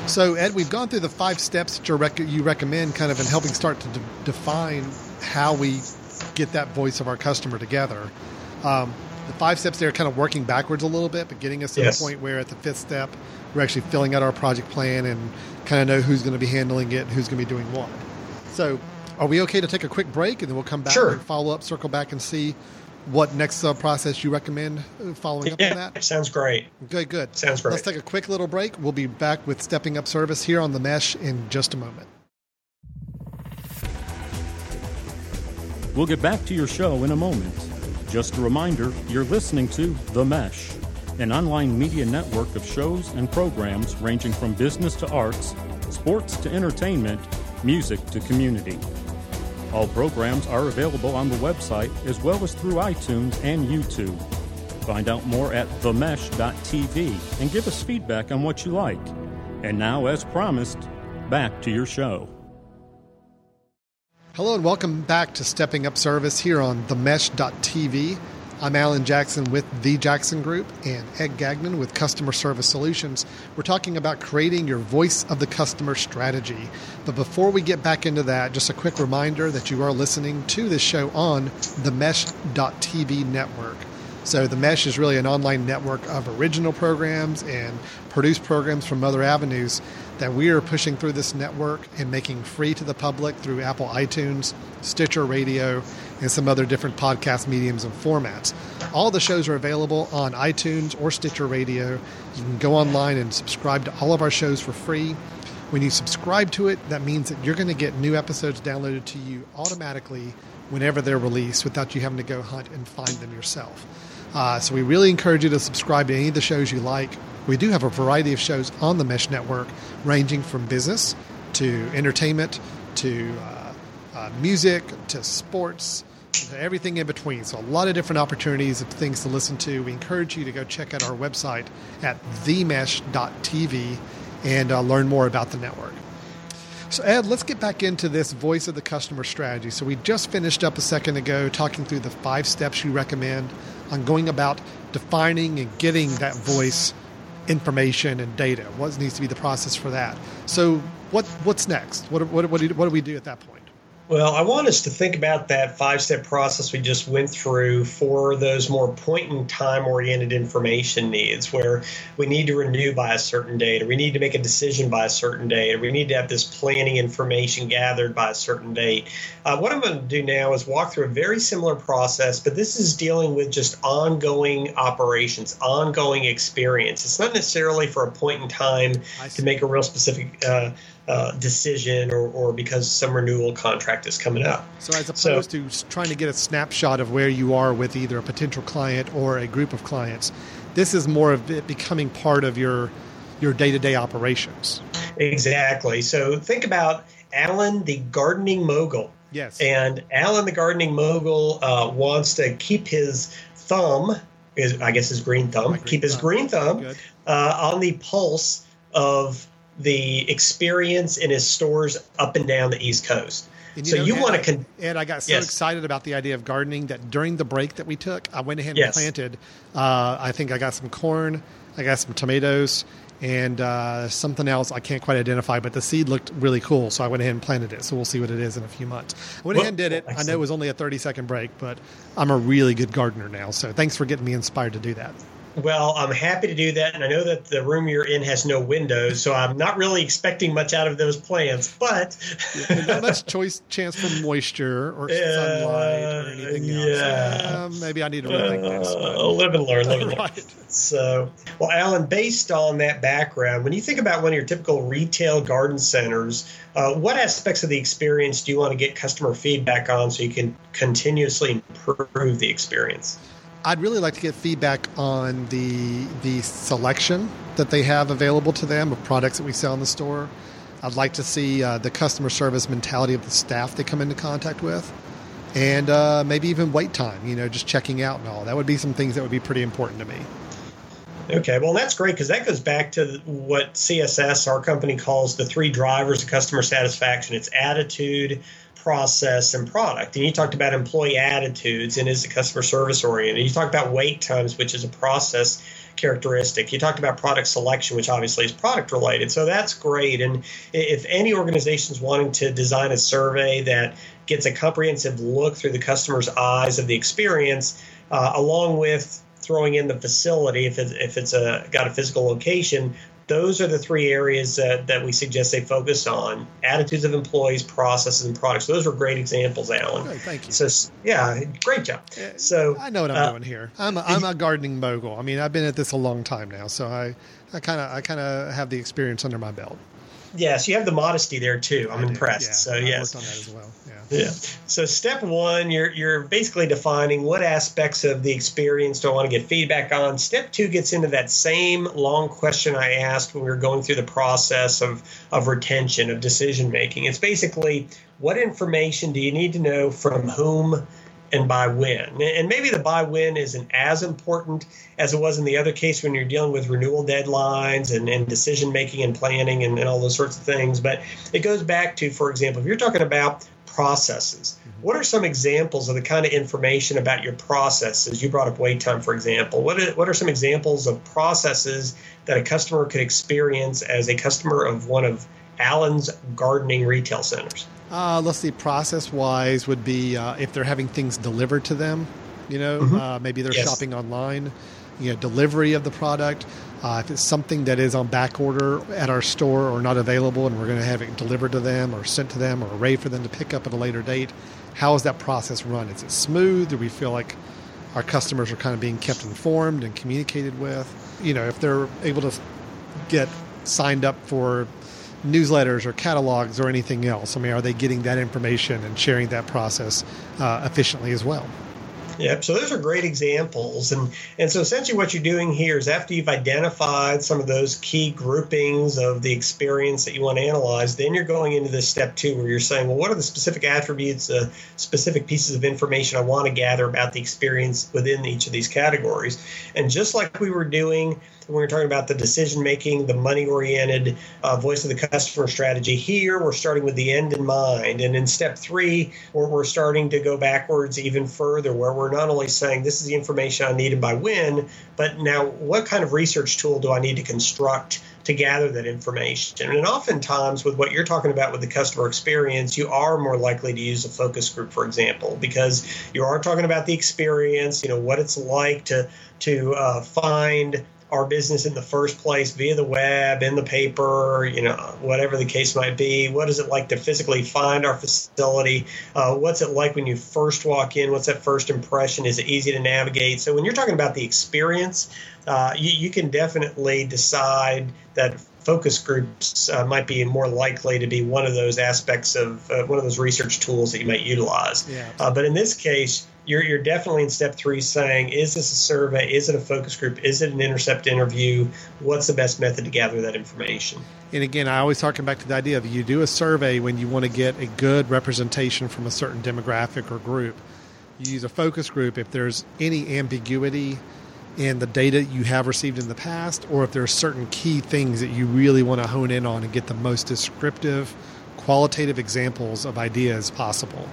So Ed, we've gone through the five steps that rec- you recommend kind of in helping start to de- define how we get that voice of our customer together. Um, the five steps there kind of working backwards a little bit, but getting us to yes. the point where at the fifth step, we're actually filling out our project plan and kind of know who's going to be handling it and who's going to be doing what. So are we okay to take a quick break and then we'll come back sure. and follow up, circle back and see what next uh, process you recommend uh, following yeah, up on that? It sounds great. Good, good. Sounds great. Let's take a quick little break. We'll be back with Stepping Up Service here on the Mesh in just a moment. We'll get back to your show in a moment. Just a reminder you're listening to The Mesh, an online media network of shows and programs ranging from business to arts, sports to entertainment, music to community. All programs are available on the website as well as through iTunes and YouTube. Find out more at themesh.tv and give us feedback on what you like. And now, as promised, back to your show. Hello and welcome back to Stepping Up Service here on themesh.tv. I'm Alan Jackson with The Jackson Group and Ed Gagnon with Customer Service Solutions. We're talking about creating your voice of the customer strategy. But before we get back into that, just a quick reminder that you are listening to this show on the Mesh.tv network. So, the Mesh is really an online network of original programs and produced programs from other avenues that we are pushing through this network and making free to the public through Apple iTunes, Stitcher Radio, and some other different podcast mediums and formats. All the shows are available on iTunes or Stitcher Radio. You can go online and subscribe to all of our shows for free. When you subscribe to it, that means that you're going to get new episodes downloaded to you automatically whenever they're released without you having to go hunt and find them yourself. Uh, so we really encourage you to subscribe to any of the shows you like. We do have a variety of shows on the Mesh Network, ranging from business to entertainment to uh, uh, music to sports everything in between. So, a lot of different opportunities of things to listen to. We encourage you to go check out our website at themesh.tv and uh, learn more about the network. So, Ed, let's get back into this voice of the customer strategy. So, we just finished up a second ago talking through the five steps you recommend on going about defining and getting that voice information and data. What needs to be the process for that? So, what what's next? What what what do, what do we do at that point? Well, I want us to think about that five step process we just went through for those more point in time oriented information needs where we need to renew by a certain date, or we need to make a decision by a certain date, or we need to have this planning information gathered by a certain date. Uh, what I'm going to do now is walk through a very similar process, but this is dealing with just ongoing operations, ongoing experience. It's not necessarily for a point in time to make a real specific. Uh, uh, decision or, or because some renewal contract is coming up. So, as opposed so, to trying to get a snapshot of where you are with either a potential client or a group of clients, this is more of it becoming part of your your day to day operations. Exactly. So, think about Alan, the gardening mogul. Yes. And Alan, the gardening mogul, uh, wants to keep his thumb, is I guess his green thumb, keep his thumb. green thumb uh, on the pulse of the experience in his stores up and down the East Coast. You so know, you want to, con- and I got so yes. excited about the idea of gardening that during the break that we took, I went ahead and yes. planted. Uh, I think I got some corn, I got some tomatoes, and uh, something else I can't quite identify, but the seed looked really cool, so I went ahead and planted it. So we'll see what it is in a few months. I went well, ahead and did it. Excellent. I know it was only a 30 second break, but I'm a really good gardener now. So thanks for getting me inspired to do that. Well, I'm happy to do that, and I know that the room you're in has no windows, so I'm not really expecting much out of those plants. But yeah, not much choice chance for moisture or <laughs> uh, sunlight or anything else. Yeah, maybe I need to rethink uh, this. But. Live and learn, live and <laughs> right. So, well, Alan, based on that background, when you think about one of your typical retail garden centers, uh, what aspects of the experience do you want to get customer feedback on so you can continuously improve the experience? I'd really like to get feedback on the the selection that they have available to them of products that we sell in the store. I'd like to see uh, the customer service mentality of the staff they come into contact with, and uh, maybe even wait time. You know, just checking out and all. That would be some things that would be pretty important to me. Okay, well, that's great because that goes back to what CSS, our company, calls the three drivers of customer satisfaction it's attitude, process, and product. And you talked about employee attitudes and is the customer service oriented. You talked about wait times, which is a process characteristic. You talked about product selection, which obviously is product related. So that's great. And if any organization is wanting to design a survey that gets a comprehensive look through the customer's eyes of the experience, uh, along with throwing in the facility if it, if it's a got a physical location those are the three areas that, that we suggest they focus on. Attitudes of employees processes and products. Those are great examples alan. Thank you. So yeah great job. So i know what i'm uh, doing here. i'm a, I'm a gardening mogul. I mean i've been at this a long time now so i i kind of i kind of have the experience under my belt yes, you have the modesty there too. I'm impressed. Yeah, so I yes, on that as well. Yeah. yeah. So step one, you're you're basically defining what aspects of the experience do I want to get feedback on. Step two gets into that same long question I asked when we were going through the process of of retention of decision making. It's basically what information do you need to know from whom and by when. And maybe the by when isn't as important as it was in the other case when you're dealing with renewal deadlines and, and decision making and planning and, and, all those sorts of things. But it goes back to, for example, if you're talking about processes, what are some examples of the kind of information about your processes? You brought up wait time, for example. What are, what are some examples of processes that a customer could experience as a customer of one of Alan's gardening retail centers? Uh, let's see, process wise would be uh, if they're having things delivered to them, you know, mm-hmm. uh, maybe they're yes. shopping online, you know, delivery of the product. Uh, if it's something that is on back order at our store or not available and we're going to have it delivered to them or sent to them or arrayed for them to pick up at a later date, how is that process run? Is it smooth? Do we feel like our customers are kind of being kept informed and communicated with? You know, if they're able to get signed up for newsletters or catalogs or anything else? I mean, are they getting that information and sharing that process uh, efficiently as well? Yep. So those are great examples, and and so essentially what you're doing here is after you've identified some of those key groupings of the experience that you want to analyze, then you're going into this step two where you're saying, well, what are the specific attributes, uh, specific pieces of information I want to gather about the experience within each of these categories, and just like we were doing when we are talking about the decision making, the money oriented uh, voice of the customer strategy. Here, we're starting with the end in mind. And in step three, we're, we're starting to go backwards even further, where we're not only saying this is the information I need and by when, but now what kind of research tool do I need to construct? to gather that information. And oftentimes, with what you're talking about with the customer experience, you are more likely to use a focus group, for example, because you are talking about the experience, you know, what it's like to to uh, find our business in the first place via the web, in the paper, you know, whatever the case might be? What is it like to physically find our facility? Uh, what's it like when you first walk in? What's that first impression? Is it easy to navigate? So when you're talking about the experience, uh, you, you, can definitely decide that focus groups uh, might be more likely to be one of those aspects of uh, one of those research tools that you might utilize. Yeah. Uh, but in this case, you're, you're definitely in step three saying, is this a survey? Is it a focus group? Is it an intercept interview? What's the best method to gather that information? And again, I always harken back to the idea of you do a survey when you want to get a good representation from a certain demographic or group. You use a focus group if there's any ambiguity in the data you have received in the past, or if there are certain key things that you really want to hone in on and get the most descriptive, qualitative examples of ideas possible.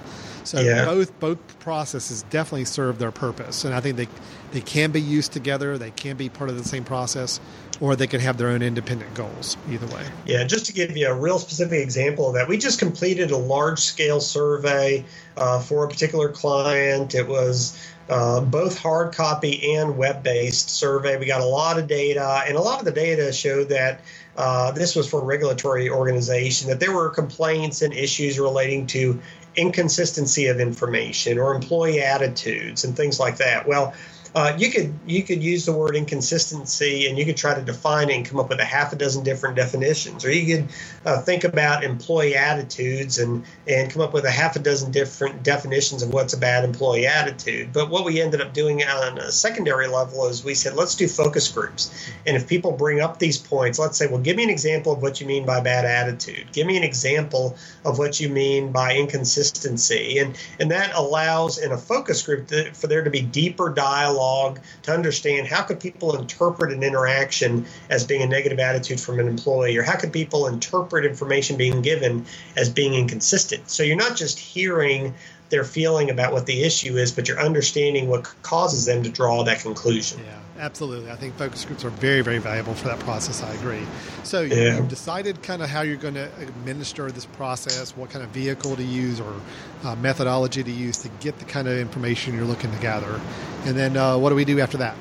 So yeah. both both processes definitely serve their purpose, and I think they they can be used together. They can be part of the same process, or they can have their own independent goals. Either way. Yeah, just to give you a real specific example of that, we just completed a large scale survey uh, for a particular client. It was uh, both hard copy and web based survey. We got a lot of data, and a lot of the data showed that uh, this was for a regulatory organization that there were complaints and issues relating to inconsistency of information or employee attitudes and things like that. Well, uh, you could you could use the word inconsistency and you could try to define it and come up with a half a dozen different definitions. Or you could uh, think about employee attitudes and and come up with a half a dozen different definitions of what's a bad employee attitude. But what we ended up doing on a secondary level is we said let's do focus groups. And if people bring up these points let's say well give me an example of what you mean by bad attitude. Give me an example of what you mean by inconsistency. And and that allows in a focus group to, for there to be deeper dialogue dialogue to understand how could people interpret an interaction as being a negative attitude from an employee or how could people interpret information being given as being inconsistent. So you're not just hearing their feeling about what the issue is, but you're understanding what causes them to draw that conclusion. Yeah, absolutely. I think focus groups are very, very valuable for that process. I agree. So yeah. you've decided kind of how you're going to administer this process, what kind of vehicle to use or uh, methodology to use to get the kind of information you're looking to gather. And then uh, what do we do after that?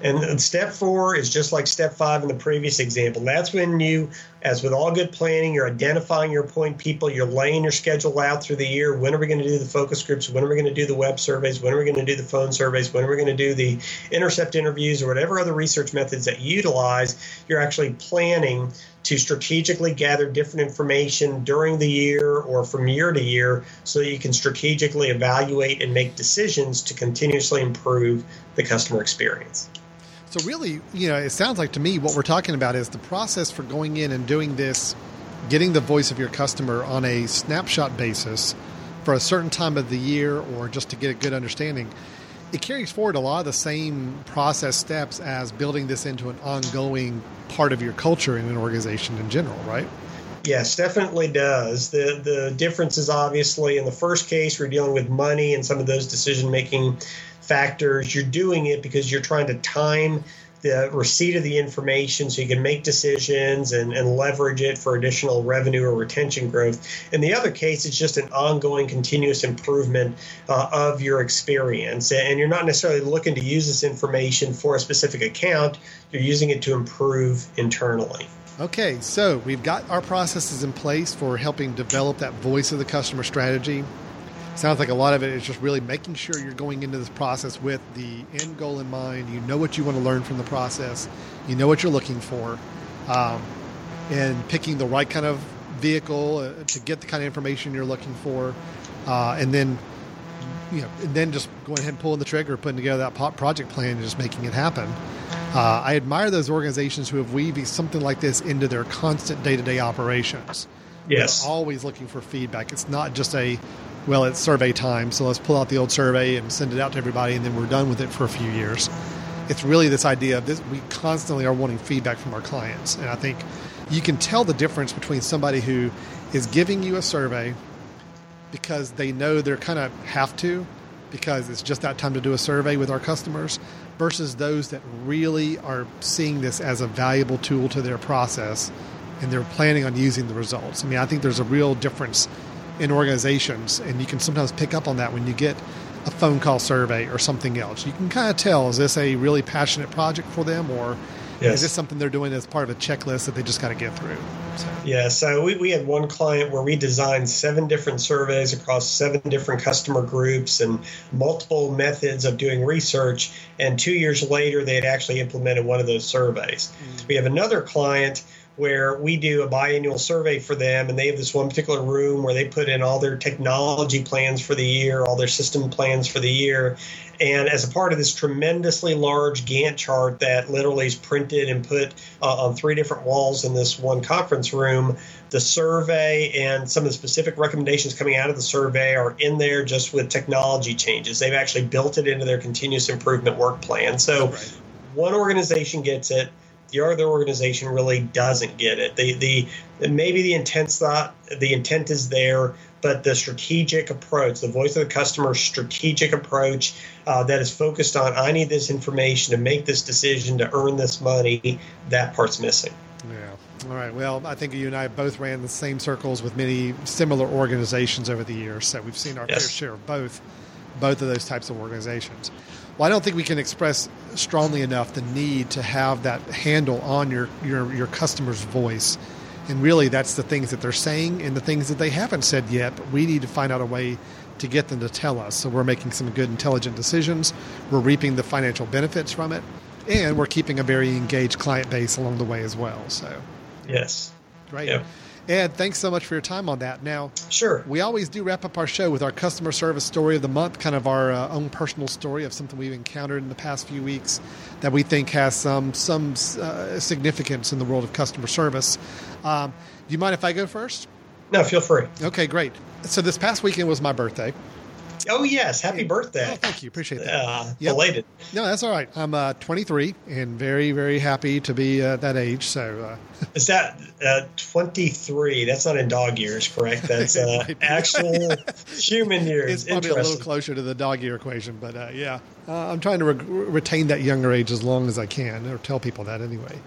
And step four is just like step five in the previous example. That's when you, as with all good planning, you're identifying your point people, you're laying your schedule out through the year. When are we going to do the focus groups? When are we going to do the web surveys? When are we going to do the phone surveys? When are we going to do the intercept interviews or whatever other research methods that you utilize? You're actually planning to strategically gather different information during the year or from year to year so that you can strategically evaluate and make decisions to continuously improve the customer experience. So really, you know, it sounds like to me what we're talking about is the process for going in and doing this, getting the voice of your customer on a snapshot basis for a certain time of the year or just to get a good understanding. It carries forward a lot of the same process steps as building this into an ongoing part of your culture in an organization in general, right? Yes, definitely does. The the difference is obviously in the first case we're dealing with money and some of those decision making factors. You're doing it because you're trying to time the receipt of the information so you can make decisions and, and leverage it for additional revenue or retention growth. In the other case, it's just an ongoing, continuous improvement uh, of your experience. And you're not necessarily looking to use this information for a specific account, you're using it to improve internally. Okay, so we've got our processes in place for helping develop that voice of the customer strategy sounds like a lot of it is just really making sure you're going into this process with the end goal in mind. You know what you want to learn from the process, you know what you're looking for, um, and picking the right kind of vehicle uh, to get the kind of information you're looking for, uh, and then you know, and then just going ahead and pulling the trigger, putting together that project plan, and just making it happen. Uh, I admire those organizations who have weaved something like this into their constant day-to-day operations. Yes, They're always looking for feedback. It's not just a well, it's survey time, so let's pull out the old survey and send it out to everybody, and then we're done with it for a few years. It's really this idea of this. We constantly are wanting feedback from our clients, and I think you can tell the difference between somebody who is giving you a survey because they know they're kind of have to because it's just that time to do a survey with our customers versus those that really are seeing this as a valuable tool to their process and they're planning on using the results. I mean, I think there's a real difference in organizations, and you can sometimes pick up on that when you get a phone call survey or something else. You can kind of tell is this a really passionate project for them, or yes. is this something they're doing as part of a checklist that they just got to get through? So. Yeah, so we, we had one client where we designed seven different surveys across seven different customer groups and multiple methods of doing research. And two years later, they had actually implemented one of those surveys. Mm. We have another client where we do a biannual survey for them and they have this one particular room where they put in all their technology plans for the year all their system plans for the year. And as a part of this tremendously large gantt chart that literally is printed and put uh, on three different walls in this one conference room the survey and some of the specific recommendations coming out of the survey are in there just with technology changes. They've actually built it into their continuous improvement work plan. So right. one organization gets it the other organization really doesn't get it. The the maybe the intent thought the intent is there, but the strategic approach, the voice of the customer strategic approach uh, that is focused on I need this information to make this decision to earn this money, that part's missing. Yeah. All right. Well, I think you and I both ran the same circles with many similar organizations over the years, so we've seen our yes. fair share of both both of those types of organizations. Well, I don't think we can express strongly enough the need to have that handle on your your, your customer's voice And really, that's the things that they're saying and the things that they haven't said yet, but we need to find out a way to get them to tell us. So we're making some good, intelligent decisions. We're reaping the financial benefits from it, and we're keeping a very engaged client base along the way as well. So, yes. Great. Yep. Ed, thanks so much for your time on that. Now, sure. We always do wrap up our show with our customer service story of the month, kind of our uh, own personal story of something we've encountered in the past few weeks that we think has some some uh, significance in the world of customer service. Um, do you mind if I go first? No, feel free. Okay, great. So this past weekend was my birthday. Oh yes, happy birthday! Oh, thank you, appreciate that. Uh, yep. Belated. No, that's all right. I'm uh, 23 and very, very happy to be uh, that age. So uh, <laughs> is that uh, 23? That's not in dog years, correct? That's <laughs> uh, actual <laughs> human years. It's probably a little closer to the dog year equation, but uh, yeah, I'm trying to re- retain that younger age as long as I can, or tell people that anyway.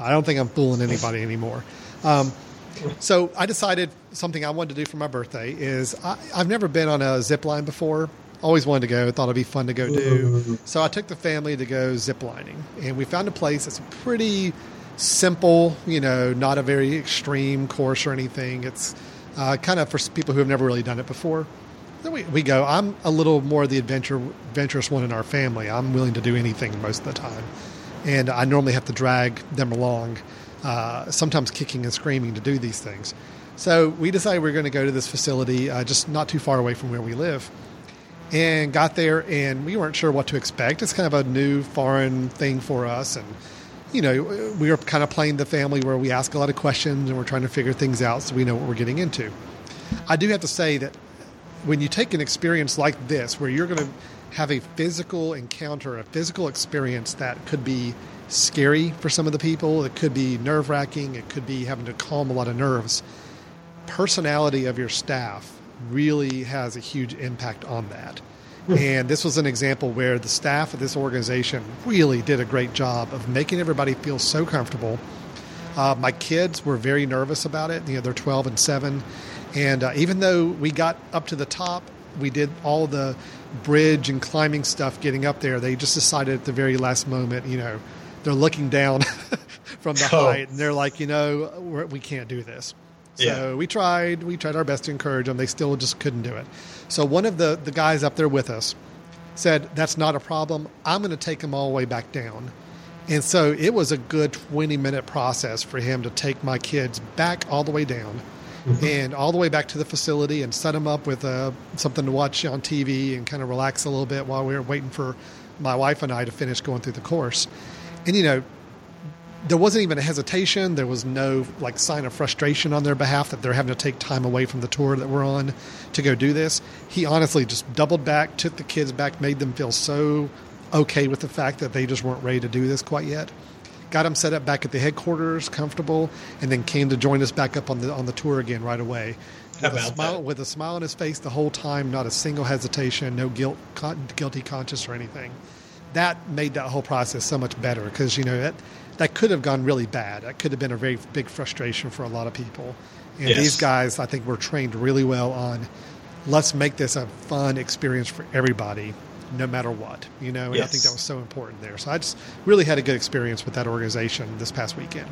I don't think I'm fooling anybody anymore. Um, so I decided something I wanted to do for my birthday is I, have never been on a zip line before. Always wanted to go. Thought it'd be fun to go do. So I took the family to go zip lining, and we found a place that's pretty simple. You know, not a very extreme course or anything. It's uh, kind of for people who have never really done it before. Then we, we go. I'm a little more the adventure adventurous one in our family. I'm willing to do anything most of the time, and I normally have to drag them along uh, sometimes kicking and screaming to do these things. So we decided we are going to go to this facility uh, just not too far away from where we live. And got there, and we weren't sure what to expect. It's kind of a new foreign thing for us. And, you know, we were kind of playing the family where we ask a lot of questions and we're trying to figure things out so we know what we're getting into. I do have to say that when you take an experience like this, where you're going to have a physical encounter, a physical experience that could be scary for some of the people. It could be nerve wracking. It could be having to calm a lot of nerves. Personality of your staff really has a huge impact on that. Hmm. and this was an example where the staff of this organization really did a great job of making everybody feel so comfortable. Uh, my kids were very nervous about it. You know, they're 12 and 7. And uh, even though we got up to the top, we did all the bridge and climbing stuff getting up there. They just decided at the very last moment, you know, they're looking down <laughs> from the oh. height, and they're like, you know, we're, we can not do this. So yeah. we tried, we tried our best to encourage them. They still just couldn't do it. So one of the the guys up there with us said, "That's not a problem. I'm going to take them all the way back down." And so it was a good 20 minute process for him to take my kids back all the way down mm-hmm. and all the way back to the facility and set them up with uh, something to watch on TV and kind of relax a little bit while we were waiting for my wife and I to finish going through the course. And, you know, there wasn't even a hesitation. There was no like sign of frustration on their behalf that they're having to take time away from the tour that we're on to go do this. He honestly just doubled back, took the kids back, made them feel so okay with the fact that they just weren't ready to do this quite yet. Got them set up back at the headquarters, comfortable, and then came to join us back up on the on the tour again right away. With a smile, that? with a smile on his face the whole time, not a single hesitation, no guilt, guilty conscience or anything that made that whole process so much better because you know that that could have gone really bad. That could have been a very big frustration for a lot of people. And yes. these guys, I think, were trained really well on let's make this a fun experience for everybody, no matter what. You know, and yes. I think that was so important there. So I just really had a good experience with that organization this past weekend.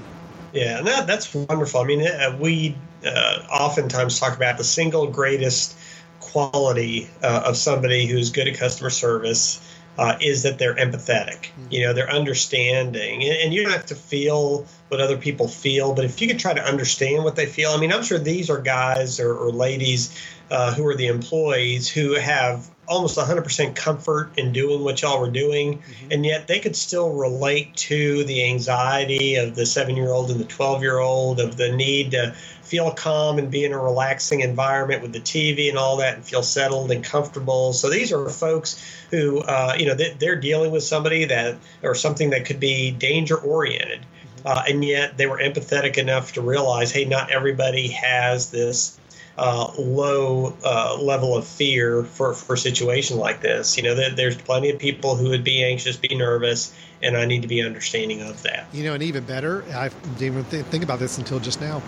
Yeah, and that, that's wonderful. I mean, uh, we uh, oftentimes talk about the single greatest quality uh, of somebody who's good at customer service uh, is that they're empathetic. Mm-hmm. You know, they're understanding, and, and, you don't have to feel what other people feel, but if you could try to understand what they feel, I mean, I'm sure these are guys or, or ladies uh, who are the employees who have almost 100% comfort in doing what y'all were doing, mm-hmm. and yet they could still relate to the anxiety of the seven year old and the 12 year old, of the need to feel calm and be in a relaxing environment with the TV and all that and feel settled and comfortable. So these are folks who, uh, you know, they, are dealing with somebody that or something that could be danger oriented. Mm-hmm. Uh, and yet they were empathetic enough to realize, hey, not everybody has this uh, low uh, level of fear for, for a situation like this. You know, there, there's plenty of people who would be anxious, be nervous, and I need to be understanding of that. You know, and even better, I didn't even think about this until just now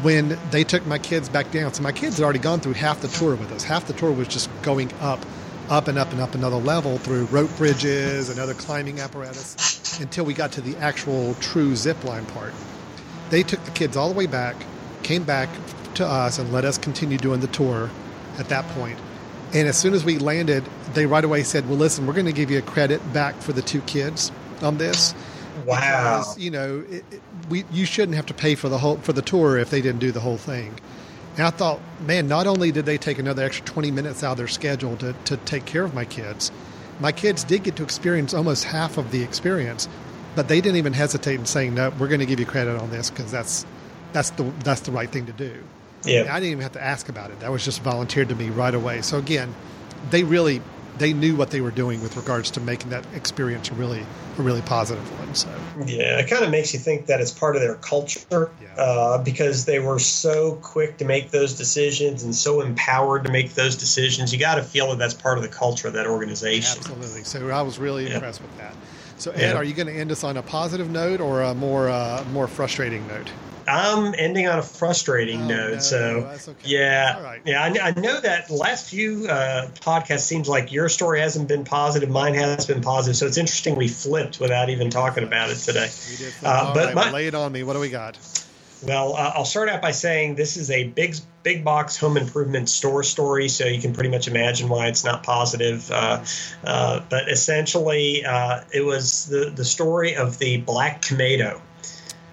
when they took my kids back down. So my kids had already gone through half the tour with us. Half the tour was just going up, up and up and up another level through rope bridges and other climbing apparatus until we got to the actual true zip line part. They took the kids all the way back, came back to us and let us continue doing the tour at that point. And as soon as we landed, they right away said, "Well, listen, we're going to give you a credit back for the two kids on this." Wow. Because, you know, it, it, we you shouldn't have to pay for the whole for the tour if they didn't do the whole thing. And I thought, man, not only did they take another extra 20 minutes out of their schedule to, to take care of my kids, my kids did get to experience almost half of the experience, but they didn't even hesitate in saying, no, we're going to give you credit on this because that's, that's, the, that's the right thing to do. Yeah. I didn't even have to ask about it. That was just volunteered to me right away. So again, they really they knew what they were doing with regards to making that experience a really a really positive one. So yeah, it kind of makes you think that it's part of their culture yeah. uh, because they were so quick to make those decisions and so empowered to make those decisions. You got to feel that that's part of the culture of that organization. Absolutely. So I was really yeah. impressed with that. So Ed, yeah. are you going to end us on a positive note or a more uh, more frustrating note? I'm ending on a frustrating oh, note. No, so, okay. yeah, right. yeah, I, I, know that last few uh, podcasts seems like your story hasn't been positive, mine has been positive. So it's interesting we flipped without even talking about it today. We did. Uh, but right, my, lay it on me. What do we got? Well, uh, I'll start out by saying this is a big, big box home improvement store story, so you can pretty much imagine why it's not positive. Uh, uh, but essentially, uh, it was the the story of the black tomato.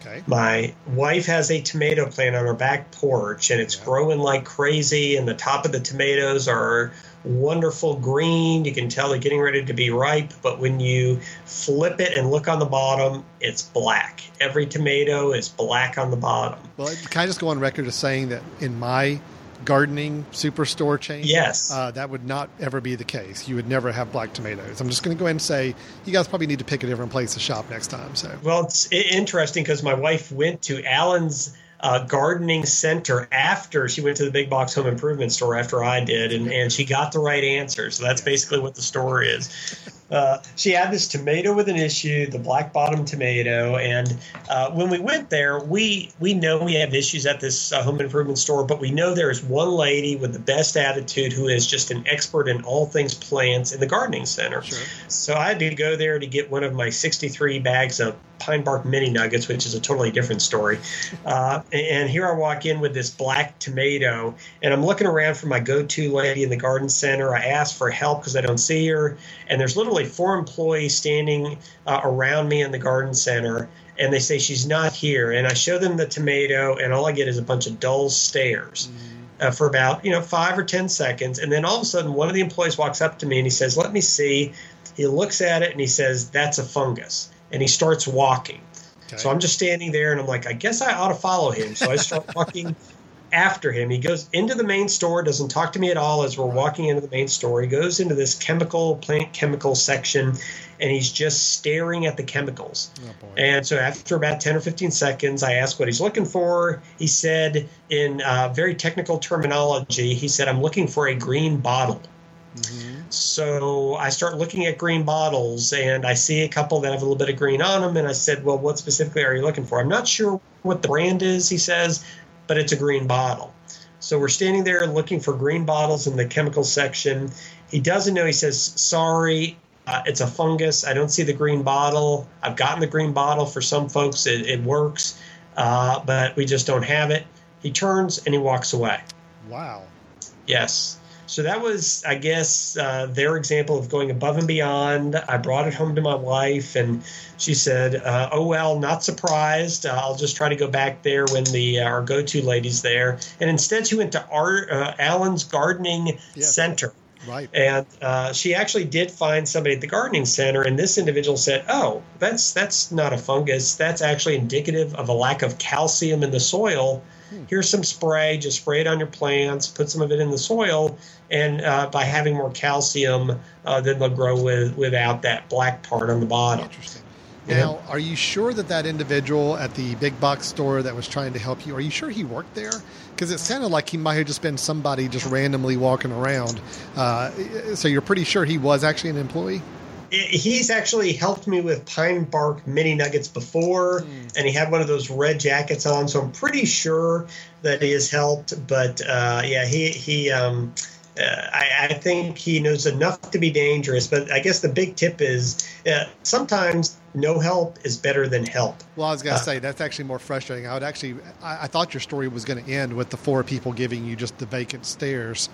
Okay. My wife has a tomato plant on her back porch, and it's yeah. growing like crazy. And the top of the tomatoes are wonderful green. You can tell they're getting ready to be ripe. But when you flip it and look on the bottom, it's black. Every tomato is black on the bottom. Well, can I just go on record as saying that in my gardening superstore chain, yes, uh, that would not ever be the case. You would never have black tomatoes. I'm just going to go ahead and say you guys probably need to pick a different place to shop next time. So, well, it's interesting because my wife went to Alan's uh, gardening center after she went to the big box home improvement store after I did, and, and she got the right answer. So that's basically what the story is. Uh, she had this tomato with an issue, the black bottom tomato, and uh, when we went there, we we know we have issues at this uh, home improvement store, but we know there is one lady with the best attitude who is just an expert in all things plants in the gardening center. Sure. So I had to go there to get one of my 63 bags of pine bark mini nuggets, which is a totally different story. Uh, and here I walk in with this black tomato, and I'm looking around for my go-to lady in the garden center. I ask for help because I don't see her, and there's literally four employees standing uh, around me in the garden center, and they say she's not here. And I show them the tomato, and all I get is a bunch of dull stares. Mm-hmm. Uh, for about you know five or ten seconds, and then all of a sudden, one of the employees walks up to me and he says, "Let me see." He looks at it and he says, "That's a fungus." And he starts walking. Okay. So I'm just standing there and I'm like, I guess I ought to follow him. So I start <laughs> walking after him. He goes into the main store, doesn't talk to me at all as we're walking into the main store. He goes into this chemical, plant chemical section, and he's just staring at the chemicals. Oh, and so after about 10 or 15 seconds, I asked what he's looking for. He said, in uh, very technical terminology, he said, I'm looking for a green bottle. Mm-hmm. So I start looking at green bottles and I see a couple that have a little bit of green on them. And I said, Well, what specifically are you looking for? I'm not sure what the brand is, he says, but it's a green bottle. So we're standing there looking for green bottles in the chemical section. He doesn't know. He says, Sorry, uh, it's a fungus. I don't see the green bottle. I've gotten the green bottle for some folks, it, it works, uh, but we just don't have it. He turns and he walks away. Wow. Yes. So that was, I guess, uh, their example of going above and beyond. I brought it home to my wife, and she said, uh, "Oh well, not surprised. Uh, I'll just try to go back there when the uh, our go-to lady's there." And instead, she went to Art, uh, Alan's Gardening yes. Center. Right. And uh, she actually did find somebody at the gardening center, and this individual said, "Oh, that's that's not a fungus. That's actually indicative of a lack of calcium in the soil." Here's some spray. Just spray it on your plants. Put some of it in the soil, and uh, by having more calcium, uh, then they'll grow with without that black part on the bottom. Now, are you sure that that individual at the big box store that was trying to help you, are you sure he worked there? Because it sounded like he might have just been somebody just randomly walking around. Uh, so you're pretty sure he was actually an employee? he's actually helped me with pine bark mini nuggets before mm. and he had one of those red jackets on so i'm pretty sure that he has helped but uh, yeah he he um, uh, I, I, think he knows enough to be dangerous. But I guess the big tip is uh, sometimes no help is better than help. Well, I was going to uh, say that's actually more frustrating. I would actually, I, I thought your story was going to end with the four people giving you just the vacant stares,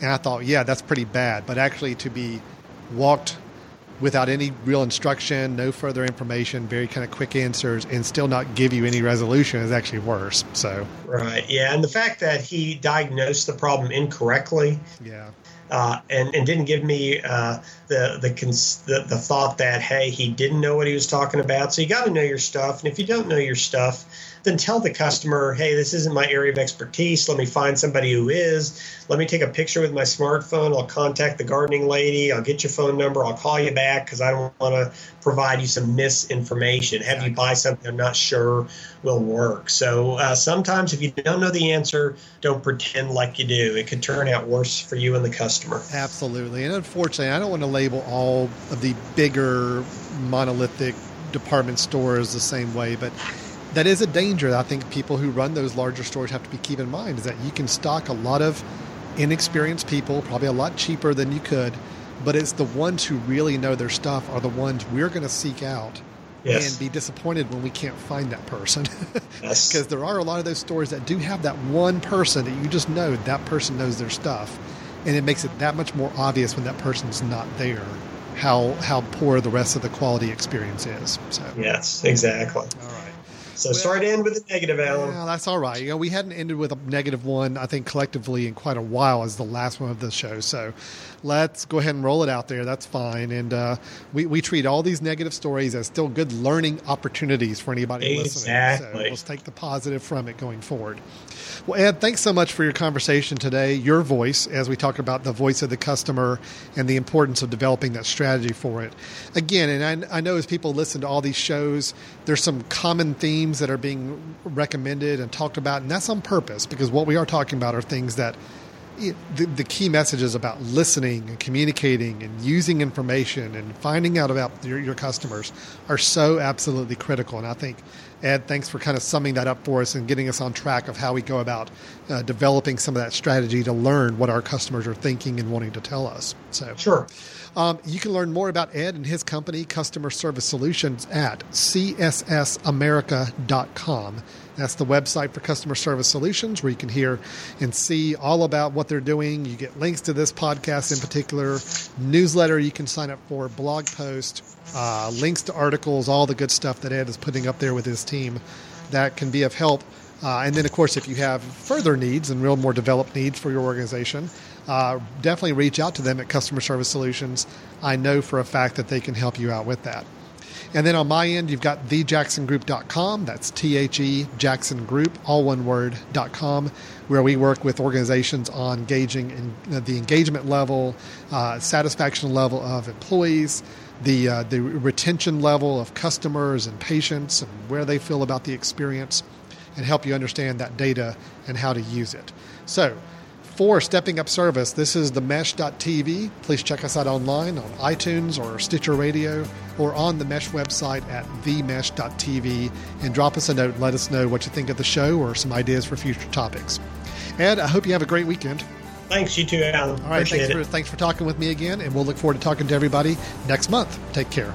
and I thought, yeah, that's pretty bad. But actually, to be walked without any real instruction, no further information, very kind of quick answers, and still not give you any resolution is actually worse. So right, yeah, and the fact that he diagnosed the problem incorrectly, yeah, uh, and and didn't give me uh, the, the, the the thought that hey he didn't know what he was talking about. So you got to know your stuff, and if you don't know your stuff, then tell the customer, hey, this isn't my area of expertise. Let me find somebody who is. Let me take a picture with my smartphone. I'll contact the gardening lady. I'll get your phone number. I'll call you back because I don't want to provide you some misinformation. Have you buy something I'm not sure will work. So uh, sometimes if you don't know the answer, don't pretend like you do. It could turn out worse for you and the customer. Absolutely. And unfortunately, I don't want to label all of the bigger monolithic department stores the same way, but that is a danger that I think people who run those larger stores have to be keep in mind is that you can stock a lot of inexperienced people, probably a lot cheaper than you could, but it's the ones who really know their stuff are the ones we're going to seek out yes. and be disappointed when we can't find that person. Because <laughs> yes. there are a lot of those stores that do have that one person that you just know that person knows their stuff, and it makes it that much more obvious when that person's not there how how poor the rest of the quality experience is. So yes, exactly. All right. So well, sorry to end with a negative, Alan. Yeah, that's all right. You know, we hadn't ended with a negative one, I think, collectively in quite a while as the last one of the show. So let's go ahead and roll it out there. That's fine. And uh, we, we treat all these negative stories as still good learning opportunities for anybody exactly. listening. So let's take the positive from it going forward. Well, Ed, thanks so much for your conversation today. Your voice, as we talk about the voice of the customer and the importance of developing that strategy for it. Again, and I, I know as people listen to all these shows, there's some common themes that are being recommended and talked about, and that's on purpose because what we are talking about are things that the, the, key messages about listening and communicating and using information and finding out about your, your, customers are so absolutely critical. And I think, Ed, thanks for kind of summing that up for us and getting us on track of how we go about uh, developing some of that strategy to learn what our customers are thinking and wanting to tell us. So, sure. Um, you can learn more about Ed and his company, Customer Service Solutions, at cssamerica.com. That's the website for Customer Service Solutions, where you can hear and see all about what they're doing. You get links to this podcast in particular, newsletter you can sign up for, blog post, uh, links to articles, all the good stuff that Ed is putting up there with his team that can be of help. Uh, and then, of course, if you have further needs and real more developed needs for your organization, uh, definitely reach out to them at Customer Service Solutions. I know for a fact that they can help you out with that. And then on my end, you've got thejacksongroup.com. That's T H E Jackson Group, all one word, .com, where we work with organizations on gauging in uh, the engagement level, uh, satisfaction level of employees, the, uh, the retention level of customers and patients, and where they feel about the experience, and help you understand that data and how to use it. So, for Stepping Up Service, this is the mesh.tv. Please check us out online on iTunes or Stitcher Radio or on the Mesh website at themesh.tv and drop us a note and let us know what you think of the show or some ideas for future topics. Ed, I hope you have a great weekend. Thanks, you too, Alan. All right, thanks for, thanks for talking with me again, and we'll look forward to talking to everybody next month. Take care.